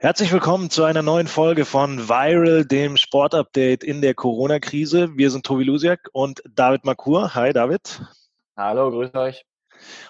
Herzlich willkommen zu einer neuen Folge von Viral, dem Sportupdate in der Corona-Krise. Wir sind Tobi Lusiak und David Makur. Hi David. Hallo, grüßt euch.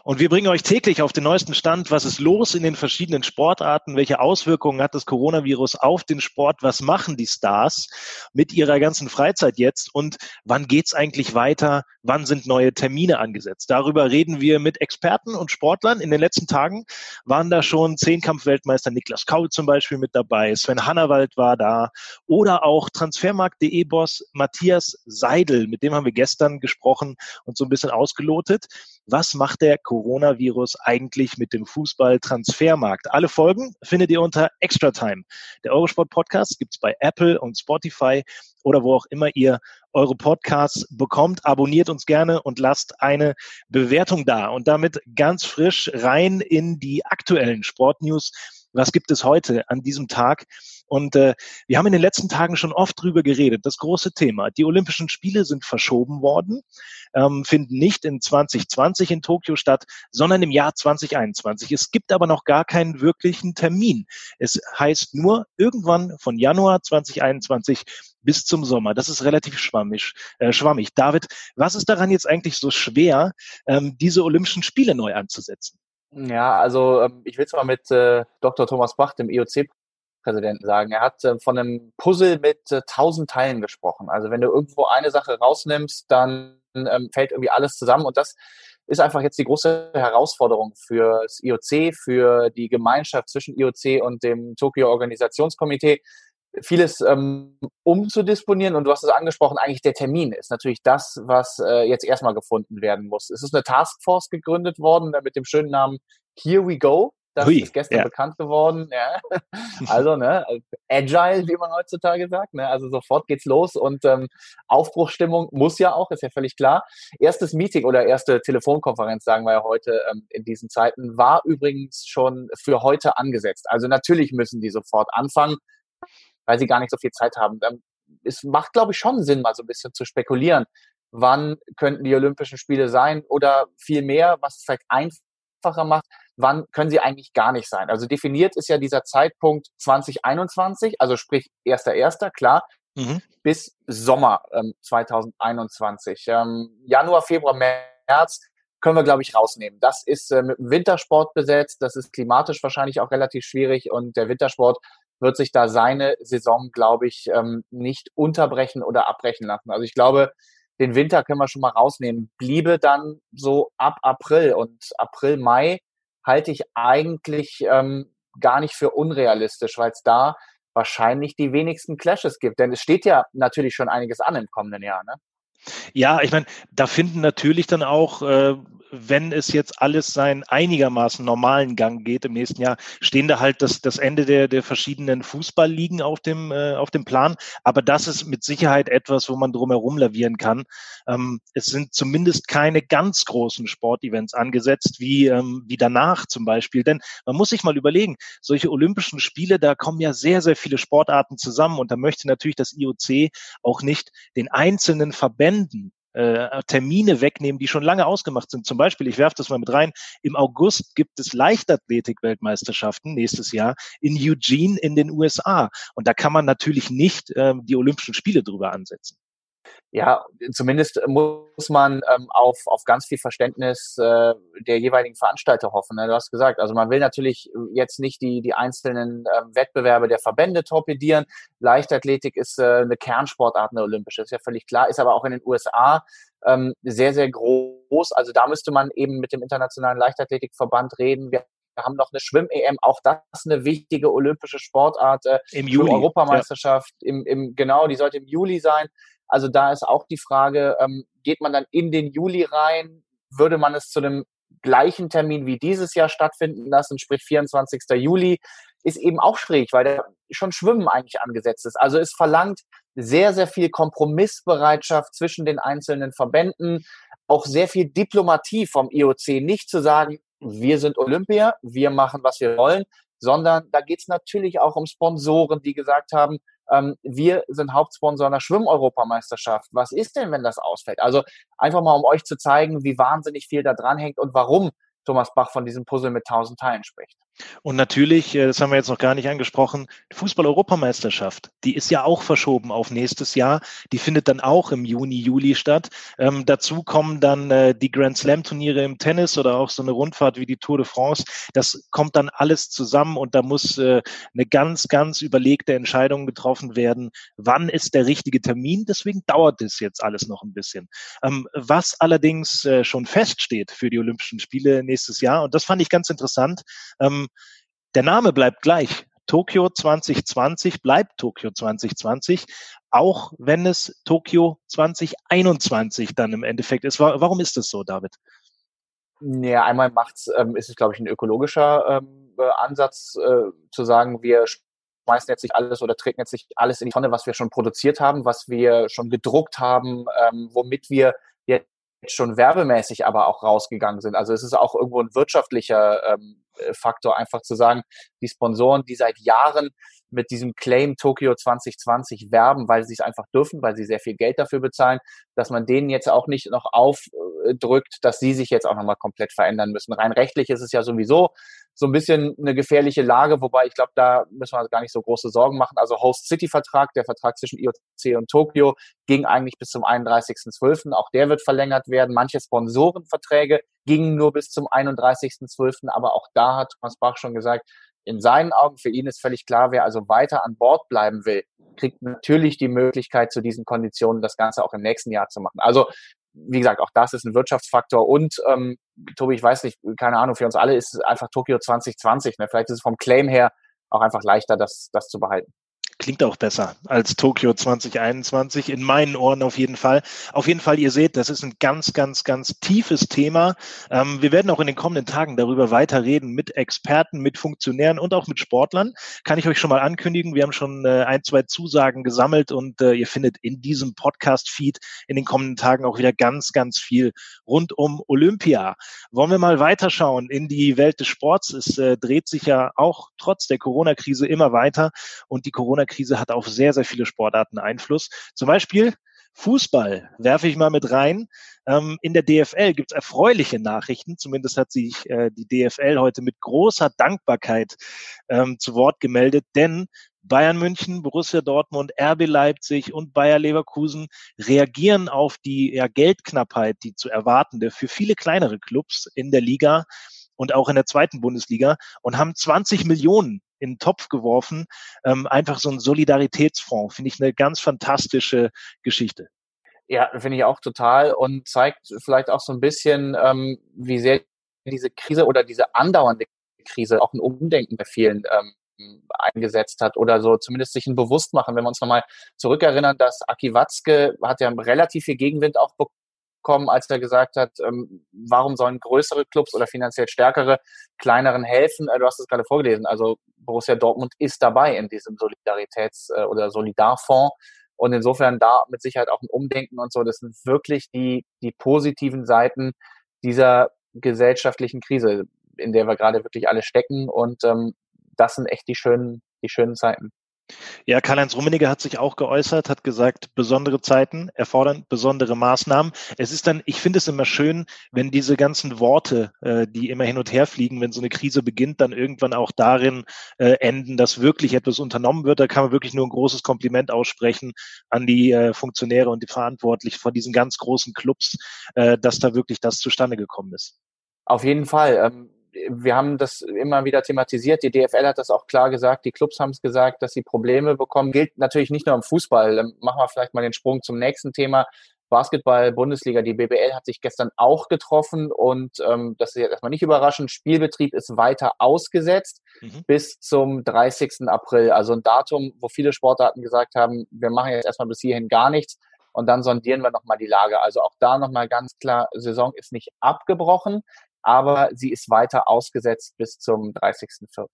Und wir bringen euch täglich auf den neuesten Stand, was ist los in den verschiedenen Sportarten, welche Auswirkungen hat das Coronavirus auf den Sport, was machen die Stars mit ihrer ganzen Freizeit jetzt und wann geht's eigentlich weiter, wann sind neue Termine angesetzt. Darüber reden wir mit Experten und Sportlern. In den letzten Tagen waren da schon Zehnkampf-Weltmeister Niklas Kaul zum Beispiel mit dabei, Sven Hannawald war da oder auch Transfermarkt.de Boss Matthias Seidel, mit dem haben wir gestern gesprochen und so ein bisschen ausgelotet. Was macht der Coronavirus eigentlich mit dem Fußball-Transfermarkt? Alle Folgen findet ihr unter Extra Time. Der Eurosport Podcast gibt's bei Apple und Spotify oder wo auch immer ihr eure Podcasts bekommt. Abonniert uns gerne und lasst eine Bewertung da. Und damit ganz frisch rein in die aktuellen Sportnews. Was gibt es heute an diesem Tag? Und äh, wir haben in den letzten Tagen schon oft drüber geredet. Das große Thema. Die Olympischen Spiele sind verschoben worden, ähm, finden nicht in 2020 in Tokio statt, sondern im Jahr 2021. Es gibt aber noch gar keinen wirklichen Termin. Es heißt nur irgendwann von Januar 2021 bis zum Sommer. Das ist relativ schwammig. Äh, schwammig. David, was ist daran jetzt eigentlich so schwer, ähm, diese Olympischen Spiele neu anzusetzen? Ja, also ähm, ich will mal mit äh, Dr. Thomas Bach, dem IOC Präsidenten sagen. Er hat äh, von einem Puzzle mit äh, tausend Teilen gesprochen. Also wenn du irgendwo eine Sache rausnimmst, dann ähm, fällt irgendwie alles zusammen und das ist einfach jetzt die große Herausforderung für das IOC, für die Gemeinschaft zwischen IOC und dem Tokio Organisationskomitee, vieles ähm, umzudisponieren. Und du hast es angesprochen, eigentlich der Termin ist natürlich das, was äh, jetzt erstmal gefunden werden muss. Es ist eine Taskforce gegründet worden mit dem schönen Namen Here We Go. Das Hui, ist gestern ja. bekannt geworden. Ja. Also, ne, agile, wie man heutzutage sagt. Ne? Also sofort geht's los und ähm, Aufbruchstimmung muss ja auch, ist ja völlig klar. Erstes Meeting oder erste Telefonkonferenz, sagen wir ja heute ähm, in diesen Zeiten, war übrigens schon für heute angesetzt. Also natürlich müssen die sofort anfangen, weil sie gar nicht so viel Zeit haben. Ähm, es macht, glaube ich, schon Sinn, mal so ein bisschen zu spekulieren. Wann könnten die Olympischen Spiele sein oder viel mehr, was es vielleicht einfacher macht, wann können sie eigentlich gar nicht sein? Also definiert ist ja dieser Zeitpunkt 2021, also sprich 1.1., klar, mhm. bis Sommer ähm, 2021. Ähm, Januar, Februar, März können wir, glaube ich, rausnehmen. Das ist äh, mit dem Wintersport besetzt, das ist klimatisch wahrscheinlich auch relativ schwierig und der Wintersport wird sich da seine Saison, glaube ich, ähm, nicht unterbrechen oder abbrechen lassen. Also ich glaube, den Winter können wir schon mal rausnehmen. Bliebe dann so ab April und April, Mai halte ich eigentlich ähm, gar nicht für unrealistisch, weil es da wahrscheinlich die wenigsten Clashes gibt. Denn es steht ja natürlich schon einiges an im kommenden Jahr. Ne? Ja, ich meine, da finden natürlich dann auch äh, wenn es jetzt alles seinen einigermaßen normalen Gang geht im nächsten Jahr, stehen da halt das, das Ende der, der verschiedenen Fußballligen auf dem, äh, auf dem Plan. Aber das ist mit Sicherheit etwas, wo man drumherum lavieren kann. Ähm, es sind zumindest keine ganz großen Sportevents angesetzt, wie, ähm, wie danach zum Beispiel. Denn man muss sich mal überlegen, solche Olympischen Spiele, da kommen ja sehr, sehr viele Sportarten zusammen und da möchte natürlich das IOC auch nicht den einzelnen Verbänden äh, Termine wegnehmen, die schon lange ausgemacht sind. Zum Beispiel, ich werfe das mal mit rein, im August gibt es Leichtathletik-Weltmeisterschaften nächstes Jahr in Eugene in den USA. Und da kann man natürlich nicht äh, die Olympischen Spiele drüber ansetzen ja, zumindest muss man ähm, auf, auf ganz viel Verständnis äh, der jeweiligen Veranstalter hoffen. Ne? Du hast gesagt, also man will natürlich jetzt nicht die, die einzelnen äh, Wettbewerbe der Verbände torpedieren. Leichtathletik ist äh, eine Kernsportart, eine olympische, ist ja völlig klar, ist aber auch in den USA ähm, sehr, sehr groß. Also da müsste man eben mit dem Internationalen Leichtathletikverband reden. Wir haben noch eine Schwimm-EM, auch das eine wichtige olympische Sportart. Äh, Im Juli. Europameisterschaft, ja. im, im, genau, die sollte im Juli sein. Also da ist auch die Frage, ähm, geht man dann in den Juli rein? Würde man es zu einem gleichen Termin wie dieses Jahr stattfinden lassen, sprich 24. Juli? ist eben auch schwierig, weil da schon Schwimmen eigentlich angesetzt ist. Also es verlangt sehr, sehr viel Kompromissbereitschaft zwischen den einzelnen Verbänden, auch sehr viel Diplomatie vom IOC, nicht zu sagen, wir sind Olympia, wir machen, was wir wollen, sondern da geht es natürlich auch um Sponsoren, die gesagt haben, ähm, wir sind Hauptsponsor einer Schwimm-Europameisterschaft. Was ist denn, wenn das ausfällt? Also einfach mal, um euch zu zeigen, wie wahnsinnig viel da dran hängt und warum Thomas Bach von diesem Puzzle mit tausend Teilen spricht. Und natürlich, äh, das haben wir jetzt noch gar nicht angesprochen, Fußball-Europameisterschaft, die ist ja auch verschoben auf nächstes Jahr. Die findet dann auch im Juni, Juli statt. Ähm, dazu kommen dann äh, die Grand Slam-Turniere im Tennis oder auch so eine Rundfahrt wie die Tour de France. Das kommt dann alles zusammen und da muss äh, eine ganz, ganz überlegte Entscheidung getroffen werden. Wann ist der richtige Termin? Deswegen dauert das jetzt alles noch ein bisschen. Ähm, was allerdings äh, schon feststeht für die Olympischen Spiele nächstes Jahr, und das fand ich ganz interessant, ähm, der Name bleibt gleich. Tokio 2020 bleibt Tokio 2020, auch wenn es Tokio 2021 dann im Endeffekt ist. Warum ist das so, David? Ja, einmal macht's, ähm, ist es, glaube ich, ein ökologischer ähm, äh, Ansatz, äh, zu sagen, wir schmeißen jetzt nicht alles oder treten jetzt nicht alles in die Tonne, was wir schon produziert haben, was wir schon gedruckt haben, ähm, womit wir jetzt schon werbemäßig aber auch rausgegangen sind. Also es ist auch irgendwo ein wirtschaftlicher ähm, äh, Faktor, einfach zu sagen, die Sponsoren, die seit Jahren mit diesem Claim Tokio 2020 werben, weil sie es einfach dürfen, weil sie sehr viel Geld dafür bezahlen, dass man denen jetzt auch nicht noch aufdrückt, dass sie sich jetzt auch nochmal komplett verändern müssen. Rein rechtlich ist es ja sowieso so ein bisschen eine gefährliche Lage, wobei ich glaube, da müssen wir gar nicht so große Sorgen machen. Also Host City Vertrag, der Vertrag zwischen IOC und Tokio, ging eigentlich bis zum 31.12. Auch der wird verlängert werden. Manche Sponsorenverträge gingen nur bis zum 31.12., aber auch da hat Thomas Bach schon gesagt, in seinen Augen, für ihn ist völlig klar, wer also weiter an Bord bleiben will, kriegt natürlich die Möglichkeit, zu diesen Konditionen das Ganze auch im nächsten Jahr zu machen. Also wie gesagt, auch das ist ein Wirtschaftsfaktor. Und ähm, Tobi, ich weiß nicht, keine Ahnung, für uns alle ist es einfach Tokio 2020. Ne? Vielleicht ist es vom Claim her auch einfach leichter, das, das zu behalten klingt auch besser als Tokio 2021, in meinen Ohren auf jeden Fall. Auf jeden Fall, ihr seht, das ist ein ganz, ganz, ganz tiefes Thema. Ähm, wir werden auch in den kommenden Tagen darüber weiter reden mit Experten, mit Funktionären und auch mit Sportlern. Kann ich euch schon mal ankündigen. Wir haben schon äh, ein, zwei Zusagen gesammelt und äh, ihr findet in diesem Podcast-Feed in den kommenden Tagen auch wieder ganz, ganz viel rund um Olympia. Wollen wir mal weiterschauen in die Welt des Sports? Es äh, dreht sich ja auch trotz der Corona-Krise immer weiter und die Corona Corona-Krise hat auf sehr, sehr viele Sportarten Einfluss. Zum Beispiel Fußball werfe ich mal mit rein. Ähm, in der DFL gibt es erfreuliche Nachrichten. Zumindest hat sich äh, die DFL heute mit großer Dankbarkeit ähm, zu Wort gemeldet, denn Bayern München, Borussia Dortmund, RB Leipzig und Bayer Leverkusen reagieren auf die ja, Geldknappheit, die zu erwartende für viele kleinere Clubs in der Liga und auch in der zweiten Bundesliga und haben 20 Millionen in den Topf geworfen. Ähm, einfach so ein Solidaritätsfonds. Finde ich eine ganz fantastische Geschichte. Ja, finde ich auch total und zeigt vielleicht auch so ein bisschen, ähm, wie sehr diese Krise oder diese andauernde Krise auch ein Umdenken bei vielen ähm, eingesetzt hat oder so zumindest sich ein Bewusstmachen. Wenn wir uns nochmal zurückerinnern, dass Aki Watzke hat ja relativ viel Gegenwind auch bekommen, als er gesagt hat, ähm, warum sollen größere Clubs oder finanziell stärkere kleineren helfen? Äh, du hast es gerade vorgelesen. Also Borussia Dortmund ist dabei in diesem Solidaritäts- äh, oder Solidarfonds. Und insofern da mit Sicherheit auch ein Umdenken und so. Das sind wirklich die, die positiven Seiten dieser gesellschaftlichen Krise, in der wir gerade wirklich alle stecken. Und ähm, das sind echt die schönen, die schönen Zeiten. Ja, Karl-Heinz Rummenigge hat sich auch geäußert, hat gesagt, besondere Zeiten erfordern besondere Maßnahmen. Es ist dann, ich finde es immer schön, wenn diese ganzen Worte, äh, die immer hin und her fliegen, wenn so eine Krise beginnt, dann irgendwann auch darin äh, enden, dass wirklich etwas unternommen wird. Da kann man wirklich nur ein großes Kompliment aussprechen an die äh, Funktionäre und die Verantwortlichen von diesen ganz großen Clubs, äh, dass da wirklich das zustande gekommen ist. Auf jeden Fall. Ähm wir haben das immer wieder thematisiert. Die DFL hat das auch klar gesagt. Die Clubs haben es gesagt, dass sie Probleme bekommen. Gilt natürlich nicht nur im Fußball. Dann machen wir vielleicht mal den Sprung zum nächsten Thema. Basketball, Bundesliga, die BBL hat sich gestern auch getroffen und ähm, das ist jetzt erstmal nicht überraschend. Spielbetrieb ist weiter ausgesetzt mhm. bis zum 30. April. Also ein Datum, wo viele Sportarten gesagt haben, wir machen jetzt erstmal bis hierhin gar nichts und dann sondieren wir nochmal die Lage. Also auch da nochmal ganz klar, Saison ist nicht abgebrochen aber sie ist weiter ausgesetzt bis zum 30.04.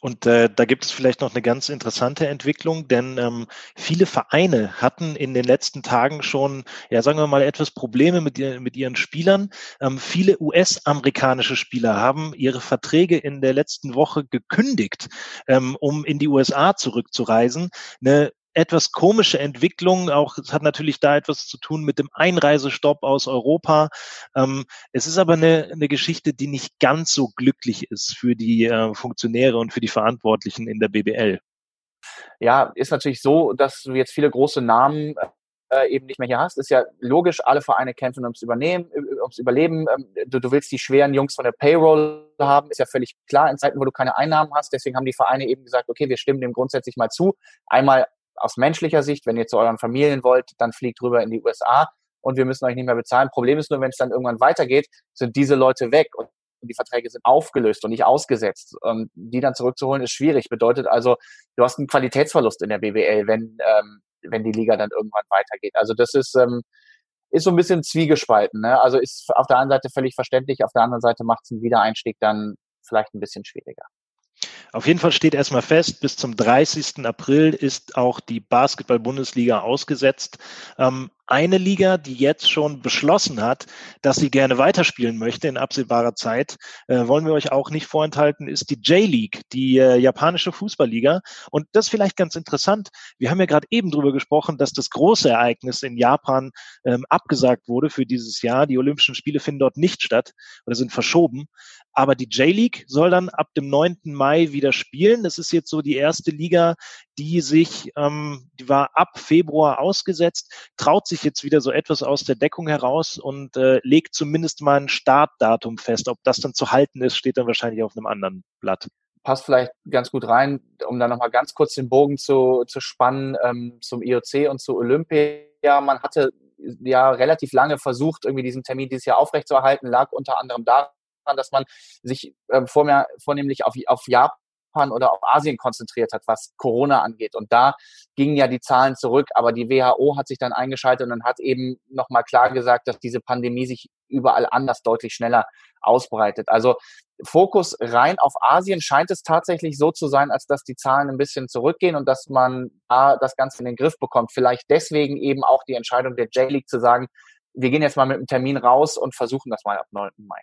Und äh, da gibt es vielleicht noch eine ganz interessante Entwicklung, denn ähm, viele Vereine hatten in den letzten Tagen schon, ja sagen wir mal, etwas Probleme mit, mit ihren Spielern. Ähm, viele US-amerikanische Spieler haben ihre Verträge in der letzten Woche gekündigt, ähm, um in die USA zurückzureisen. Eine etwas komische Entwicklung. Auch es hat natürlich da etwas zu tun mit dem Einreisestopp aus Europa. Ähm, es ist aber eine, eine Geschichte, die nicht ganz so glücklich ist für die äh, Funktionäre und für die Verantwortlichen in der BBL. Ja, ist natürlich so, dass du jetzt viele große Namen äh, eben nicht mehr hier hast. Ist ja logisch, alle Vereine kämpfen ums Übernehmen, ums Überleben. Ähm, du, du willst die schweren Jungs von der Payroll haben, ist ja völlig klar in Zeiten, wo du keine Einnahmen hast. Deswegen haben die Vereine eben gesagt, okay, wir stimmen dem grundsätzlich mal zu. Einmal aus menschlicher Sicht, wenn ihr zu euren Familien wollt, dann fliegt rüber in die USA und wir müssen euch nicht mehr bezahlen. Problem ist nur, wenn es dann irgendwann weitergeht, sind diese Leute weg und die Verträge sind aufgelöst und nicht ausgesetzt. Und die dann zurückzuholen ist schwierig. Bedeutet also, du hast einen Qualitätsverlust in der BWL, wenn, ähm, wenn die Liga dann irgendwann weitergeht. Also das ist, ähm, ist so ein bisschen zwiegespalten. Ne? Also ist auf der einen Seite völlig verständlich, auf der anderen Seite macht es einen Wiedereinstieg dann vielleicht ein bisschen schwieriger. Auf jeden Fall steht erstmal fest, bis zum 30. April ist auch die Basketball-Bundesliga ausgesetzt. Ähm, eine Liga, die jetzt schon beschlossen hat, dass sie gerne weiterspielen möchte in absehbarer Zeit, äh, wollen wir euch auch nicht vorenthalten, ist die J-League, die äh, japanische Fußballliga. Und das ist vielleicht ganz interessant. Wir haben ja gerade eben drüber gesprochen, dass das große Ereignis in Japan ähm, abgesagt wurde für dieses Jahr. Die Olympischen Spiele finden dort nicht statt oder sind verschoben. Aber die J-League soll dann ab dem 9. Mai wieder spielen. Das ist jetzt so die erste Liga, die sich, ähm, die war ab Februar ausgesetzt, traut sich jetzt wieder so etwas aus der Deckung heraus und äh, legt zumindest mal ein Startdatum fest. Ob das dann zu halten ist, steht dann wahrscheinlich auf einem anderen Blatt passt vielleicht ganz gut rein, um dann nochmal ganz kurz den Bogen zu, zu spannen ähm, zum IOC und zu Olympia. Man hatte ja relativ lange versucht, irgendwie diesen Termin dieses Jahr aufrechtzuerhalten, lag unter anderem daran, dass man sich äh, vormehr, vornehmlich auf, auf Japan Japan oder auf Asien konzentriert hat, was Corona angeht. Und da gingen ja die Zahlen zurück, aber die WHO hat sich dann eingeschaltet und hat eben nochmal klar gesagt, dass diese Pandemie sich überall anders deutlich schneller ausbreitet. Also Fokus rein auf Asien scheint es tatsächlich so zu sein, als dass die Zahlen ein bisschen zurückgehen und dass man da das Ganze in den Griff bekommt. Vielleicht deswegen eben auch die Entscheidung der J-League zu sagen, wir gehen jetzt mal mit dem Termin raus und versuchen das mal ab 9. Mai.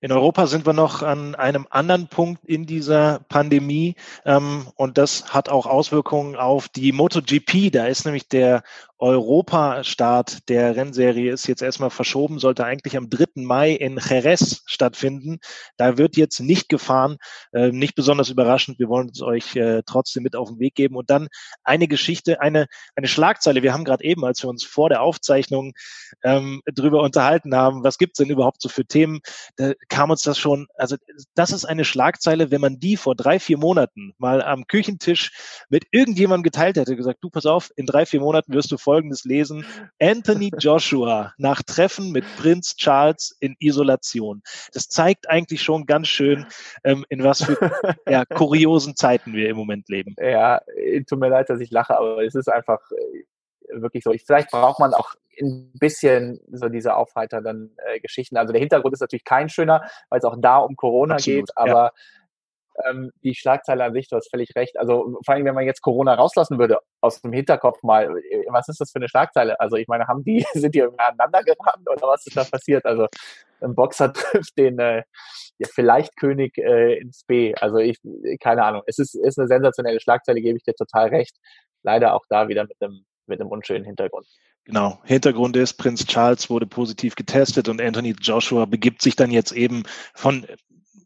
In Europa sind wir noch an einem anderen Punkt in dieser Pandemie ähm, und das hat auch Auswirkungen auf die MotoGP. Da ist nämlich der Europastart der Rennserie ist jetzt erstmal verschoben, sollte eigentlich am 3. Mai in Jerez stattfinden. Da wird jetzt nicht gefahren, äh, nicht besonders überraschend. Wir wollen es euch äh, trotzdem mit auf den Weg geben. Und dann eine Geschichte, eine, eine Schlagzeile. Wir haben gerade eben, als wir uns vor der Aufzeichnung ähm, drüber unterhalten haben, was gibt's denn überhaupt so für Themen, da kam uns das schon, also das ist eine Schlagzeile, wenn man die vor drei, vier Monaten mal am Küchentisch mit irgendjemandem geteilt hätte, gesagt, du pass auf, in drei, vier Monaten wirst du Folgendes lesen. Anthony Joshua nach Treffen mit Prinz Charles in Isolation. Das zeigt eigentlich schon ganz schön, ähm, in was für ja, kuriosen Zeiten wir im Moment leben. Ja, tut mir leid, dass ich lache, aber es ist einfach äh, wirklich so. Vielleicht braucht man auch ein bisschen so diese aufheiternden äh, Geschichten. Also der Hintergrund ist natürlich kein schöner, weil es auch da um Corona Absolut, geht, aber ja ähm, die Schlagzeile an sich, du hast völlig recht. Also vor allem, wenn man jetzt Corona rauslassen würde, aus dem Hinterkopf mal, äh, was ist das für eine Schlagzeile? Also ich meine, haben die, sind die aneinander geraten oder was ist da passiert? Also ein Boxer trifft den äh, ja, vielleicht König äh, ins B. Also ich, keine Ahnung. Es ist, ist eine sensationelle Schlagzeile, gebe ich dir total recht. Leider auch da wieder mit einem, mit einem unschönen Hintergrund. Genau. Hintergrund ist, Prinz Charles wurde positiv getestet und Anthony Joshua begibt sich dann jetzt eben von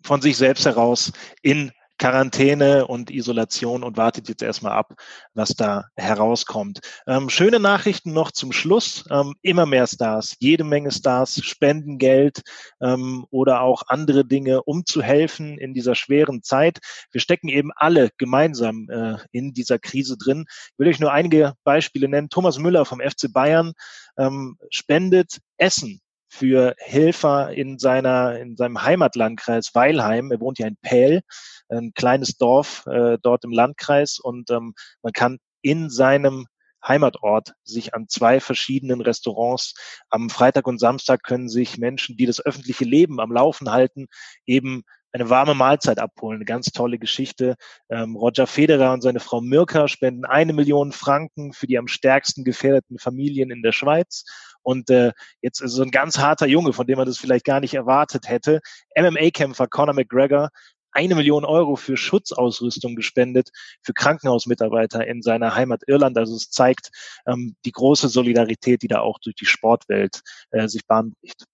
von sich selbst heraus in Quarantäne und Isolation und wartet jetzt erstmal ab, was da herauskommt. Ähm, schöne Nachrichten noch zum Schluss. Ähm, immer mehr Stars, jede Menge Stars spenden Geld ähm, oder auch andere Dinge, um zu helfen in dieser schweren Zeit. Wir stecken eben alle gemeinsam äh, in dieser Krise drin. Ich will euch nur einige Beispiele nennen. Thomas Müller vom FC Bayern ähm, spendet Essen für Helfer in seiner, in seinem Heimatlandkreis Weilheim. Er wohnt ja in Pähl, ein kleines Dorf äh, dort im Landkreis und ähm, man kann in seinem Heimatort sich an zwei verschiedenen Restaurants. Am Freitag und Samstag können sich Menschen, die das öffentliche Leben am Laufen halten, eben eine warme Mahlzeit abholen. Eine ganz tolle Geschichte. Ähm, Roger Federer und seine Frau Mirka spenden eine Million Franken für die am stärksten gefährdeten Familien in der Schweiz. Und äh, jetzt ist so ein ganz harter Junge, von dem man das vielleicht gar nicht erwartet hätte. MMA-Kämpfer Conor McGregor eine Million Euro für Schutzausrüstung gespendet für Krankenhausmitarbeiter in seiner Heimat Irland. Also es zeigt ähm, die große Solidarität, die da auch durch die Sportwelt äh, sich bahnbricht.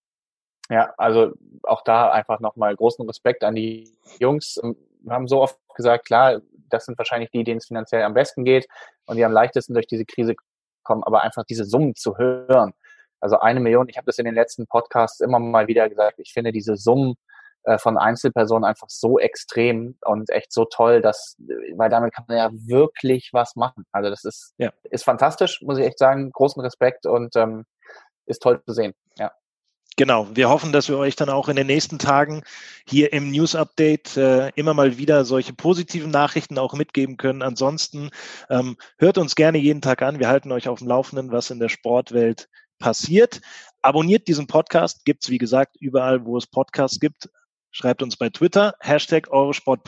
Ja, also auch da einfach nochmal großen Respekt an die Jungs. Wir haben so oft gesagt, klar, das sind wahrscheinlich die, denen es finanziell am besten geht und die am leichtesten durch diese Krise kommen, aber einfach diese Summen zu hören. Also eine Million, ich habe das in den letzten Podcasts immer mal wieder gesagt, ich finde diese Summen äh, von Einzelpersonen einfach so extrem und echt so toll, dass, weil damit kann man ja wirklich was machen. Also das ist, ja. ist fantastisch, muss ich echt sagen. Großen Respekt und ähm, ist toll zu sehen. Ja. Genau, wir hoffen, dass wir euch dann auch in den nächsten Tagen hier im News Update äh, immer mal wieder solche positiven Nachrichten auch mitgeben können. Ansonsten ähm, hört uns gerne jeden Tag an. Wir halten euch auf dem Laufenden, was in der Sportwelt passiert. Abonniert diesen Podcast, gibt's wie gesagt überall, wo es Podcasts gibt. Schreibt uns bei Twitter, Hashtag Eurosport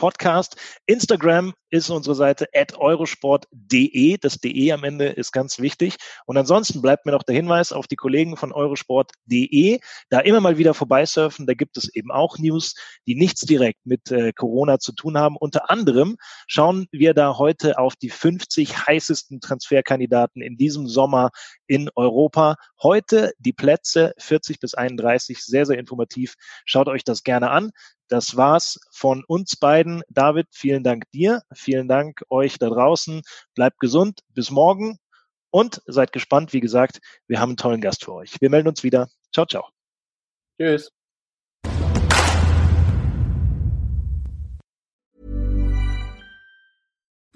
Instagram ist unsere Seite at eurosport.de. Das DE am Ende ist ganz wichtig. Und ansonsten bleibt mir noch der Hinweis auf die Kollegen von eurosport.de. Da immer mal wieder vorbeisurfen. Da gibt es eben auch News, die nichts direkt mit äh, Corona zu tun haben. Unter anderem schauen wir da heute auf die 50 heißesten Transferkandidaten in diesem Sommer in Europa. Heute die Plätze 40 bis 31. Sehr, sehr informativ. Schaut euch das gerne an. Das war's von uns beiden. David, vielen Dank dir. Vielen Dank euch da draußen. Bleibt gesund. Bis morgen. Und seid gespannt. Wie gesagt, wir haben einen tollen Gast für euch. Wir melden uns wieder. Ciao, ciao. Tschüss.